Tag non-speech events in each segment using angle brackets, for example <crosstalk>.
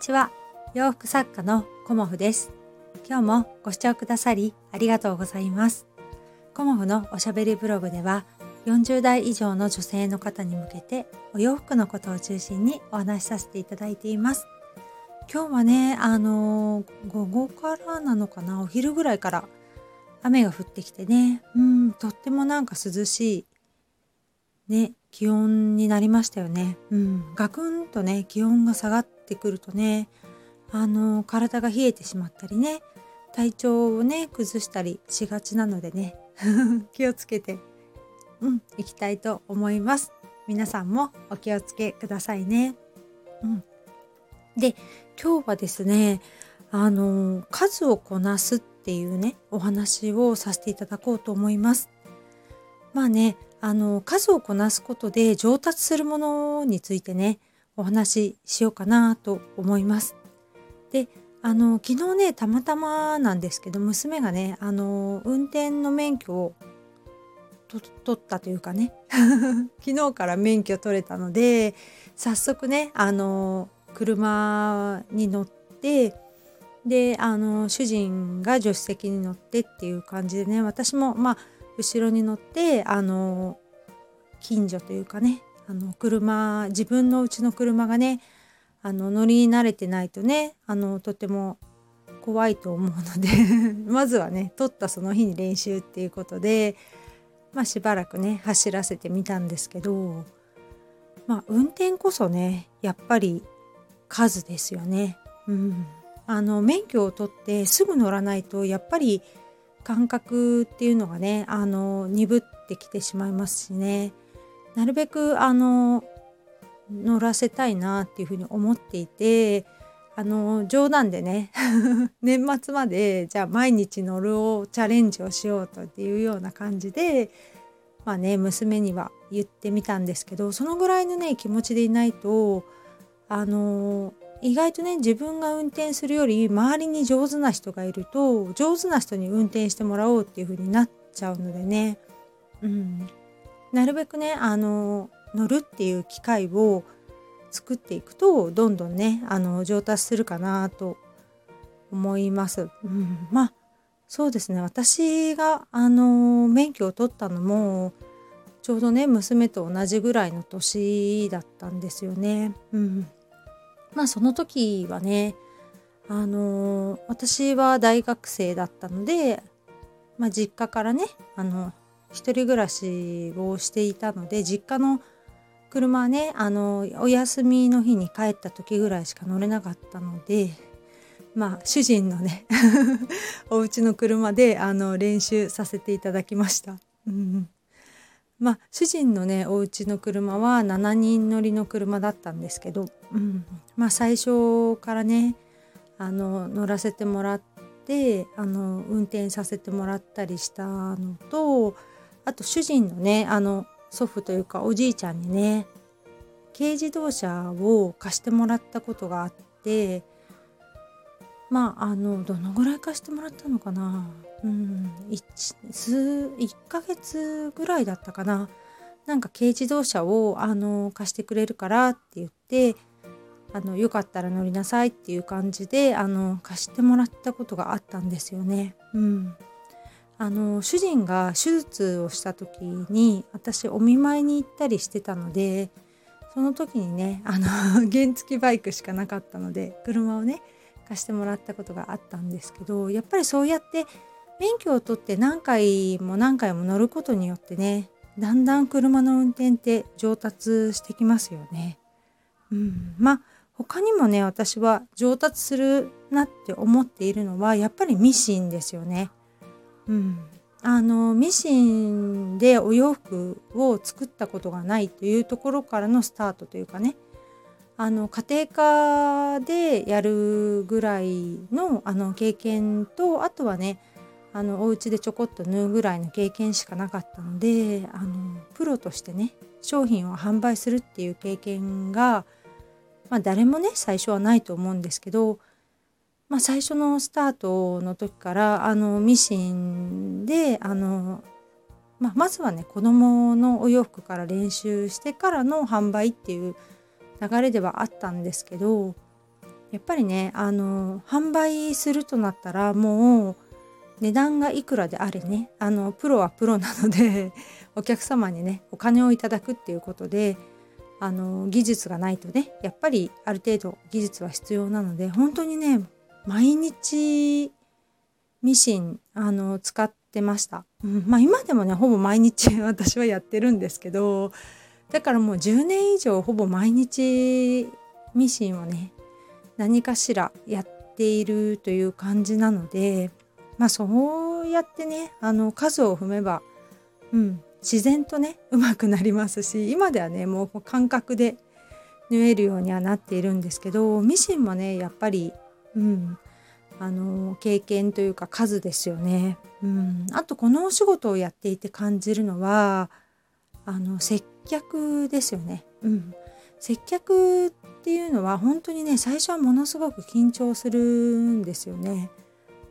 ちは。洋服作家のコモフです。今日もご視聴くださりありがとうございます。コモフのおしゃべりブログでは40代以上の女性の方に向けてお洋服のことを中心にお話しさせていただいています。今日はねあの午後からなのかな？お昼ぐらいから雨が降ってきてね。うんとってもなんか涼しいね気温になりましたよね。うん、ガクンとね気温が下がってくるとねあの体が冷えてしまったりね体調をね崩したりしがちなのでね <laughs> 気をつけてうん行きたいと思います。皆さんもお気をつけくださいね。うん、で今日はですねあの数をこなすっていうねお話をさせていただこうと思います。まあねあの数をこなすことで上達するものについてねお話ししようかなと思います。であの昨日ねたまたまなんですけど娘がねあの運転の免許を取ったというかね <laughs> 昨日から免許取れたので早速ねあの車に乗ってであの主人が助手席に乗ってっていう感じでね私もまあ後ろに乗ってあの近所というかねあの車自分のうちの車がねあの乗り慣れてないとねあのとても怖いと思うので <laughs> まずはね撮ったその日に練習っていうことで、まあ、しばらくね走らせてみたんですけどまあ運転こそねやっぱり数ですよね。うん、あの免許を取ってすぐ乗らないとやっぱり感覚っていうのがねあの鈍ってきてしまいますしねなるべくあの乗らせたいなっていうふうに思っていてあの冗談でね <laughs> 年末までじゃあ毎日乗るをチャレンジをしようとっていうような感じでまあね娘には言ってみたんですけどそのぐらいのね気持ちでいないとあの意外とね自分が運転するより周りに上手な人がいると上手な人に運転してもらおうっていう風になっちゃうのでね、うん、なるべくねあの乗るっていう機会を作っていくとどんどんねあの上達するかなと思います。うん、まあそうですね私があの免許を取ったのもちょうどね娘と同じぐらいの年だったんですよね。うんまあその時はねあの私は大学生だったので、まあ、実家からねあの一人暮らしをしていたので実家の車はねあのお休みの日に帰った時ぐらいしか乗れなかったのでまあ主人のね <laughs> お家の車であの練習させていただきました。まあ主人のねお家の車は7人乗りの車だったんですけど、うん、まあ最初からねあの乗らせてもらってあの運転させてもらったりしたのとあと主人のねあの祖父というかおじいちゃんにね軽自動車を貸してもらったことがあってまああのどのぐらい貸してもらったのかな。うん 1, 数1ヶ月ぐらいだったかな。なんか軽自動車をあの貸してくれるからって言ってあのよかったら乗りなさいっていう感じであの貸してもらったことがあったんですよね。うん、あの主人が手術をした時に私お見舞いに行ったりしてたのでその時にねあの <laughs> 原付バイクしかなかったので車をね貸してもらったことがあったんですけどやっぱりそうやって免許を取って何回も何回も乗ることによってねだんだん車の運転って上達してきますよね。うん、まあ他にもね私は上達するなって思っているのはやっぱりミシンですよね。うん、あのミシンでお洋服を作ったことがないというところからのスタートというかね。あの家庭科でやるぐらいのあの経験とあとはねあのお家でちょこっと縫うぐらいの経験しかなかったのであのプロとしてね商品を販売するっていう経験が、まあ、誰もね最初はないと思うんですけど、まあ、最初のスタートの時からあのミシンであの、まあ、まずはね子供のお洋服から練習してからの販売っていう流れではあったんですけどやっぱりねあの販売するとなったらもう値段がいくらであれねあのプロはプロなのでお客様にねお金をいただくっていうことであの技術がないとねやっぱりある程度技術は必要なので本当にね毎日ミシンあの使ってました、うん、まあ今でもねほぼ毎日私はやってるんですけどだからもう10年以上ほぼ毎日ミシンをね何かしらやっているという感じなのでまあそうやってねあの数を踏めば、うん、自然とねうまくなりますし今ではねもう感覚で縫えるようにはなっているんですけどミシンもねやっぱり、うん、あの経験というか数ですよね。うん、あとこのお仕事をやっていて感じるのはあの接客ですよね。うん、接客っていうのは本当にね最初はものすごく緊張するんですよね。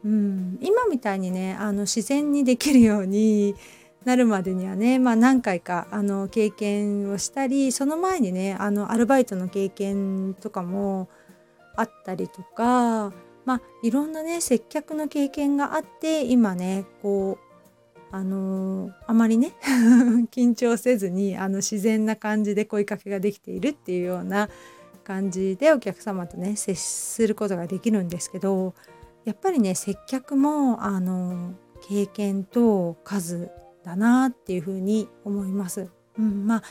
うん、今みたいにねあの自然にできるようになるまでにはね、まあ、何回かあの経験をしたりその前にねあのアルバイトの経験とかもあったりとか、まあ、いろんなね接客の経験があって今ねこうあのあまりね <laughs> 緊張せずにあの自然な感じで声かけができているっていうような感じでお客様とね接することができるんですけどやっぱりね接客もあの経験と数だなっていうふうに思います。うん、まあ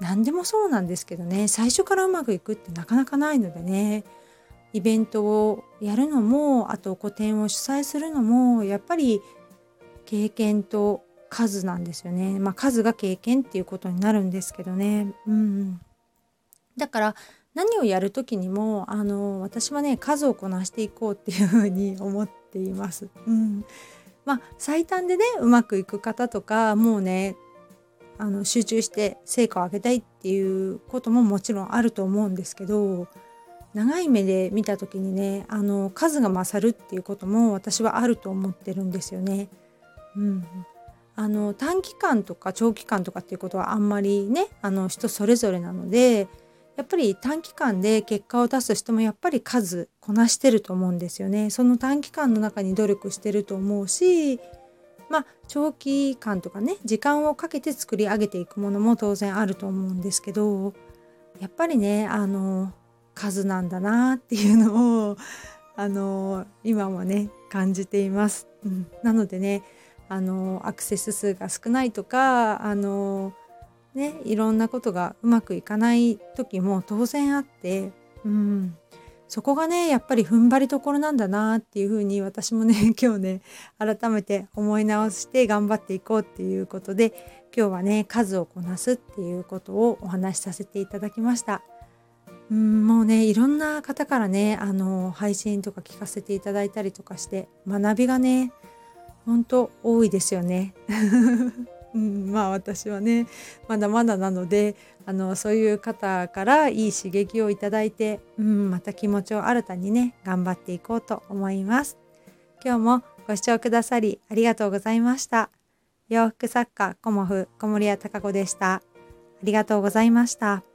何でもそうなんですけどね最初からうまくいくってなかなかないのでねイベントをやるのもあと個展を主催するのもやっぱり経験と数なんですよね。まあ数が経験っていうことになるんですけどね。うん、だから何をやる時にもあの私はね数をこなしていこうっていうふうに思っています。うん、まあ最短でねうまくいく方とかもうねあの集中して成果を上げたいっていうことももちろんあると思うんですけど長い目で見た時にねあの数が勝るっていうことも私はあると思ってるんですよね。うん、あの短期間とか長期間とかっていうことはあんまりねあの人それぞれなのでやっぱり短期間で結果を出す人もやっぱり数こなしてると思うんですよね。その短期間の中に努力してると思うしまあ長期間とかね時間をかけて作り上げていくものも当然あると思うんですけどやっぱりねあの数なんだなっていうのをあの今もね感じています。うん、なのでねあのアクセス数が少ないとかあのねいろんなことがうまくいかない時も当然あって、うん、そこがねやっぱり踏ん張りどころなんだなっていうふうに私もね <laughs> 今日ね改めて思い直して頑張っていこうっていうことで今日はね数をこなすっていうことをお話しさせていただきました。うんもうねいろんな方からねあの配信とか聞かせていただいたりとかして学びがね本当多いですよね。<laughs> うん、まあ私はねまだまだなのであのそういう方からいい刺激をいただいて、うん、また気持ちを新たにね頑張っていこうと思います。今日もご視聴くださりありがとうございました。洋服作家コモフ小森屋隆子でした。ありがとうございました。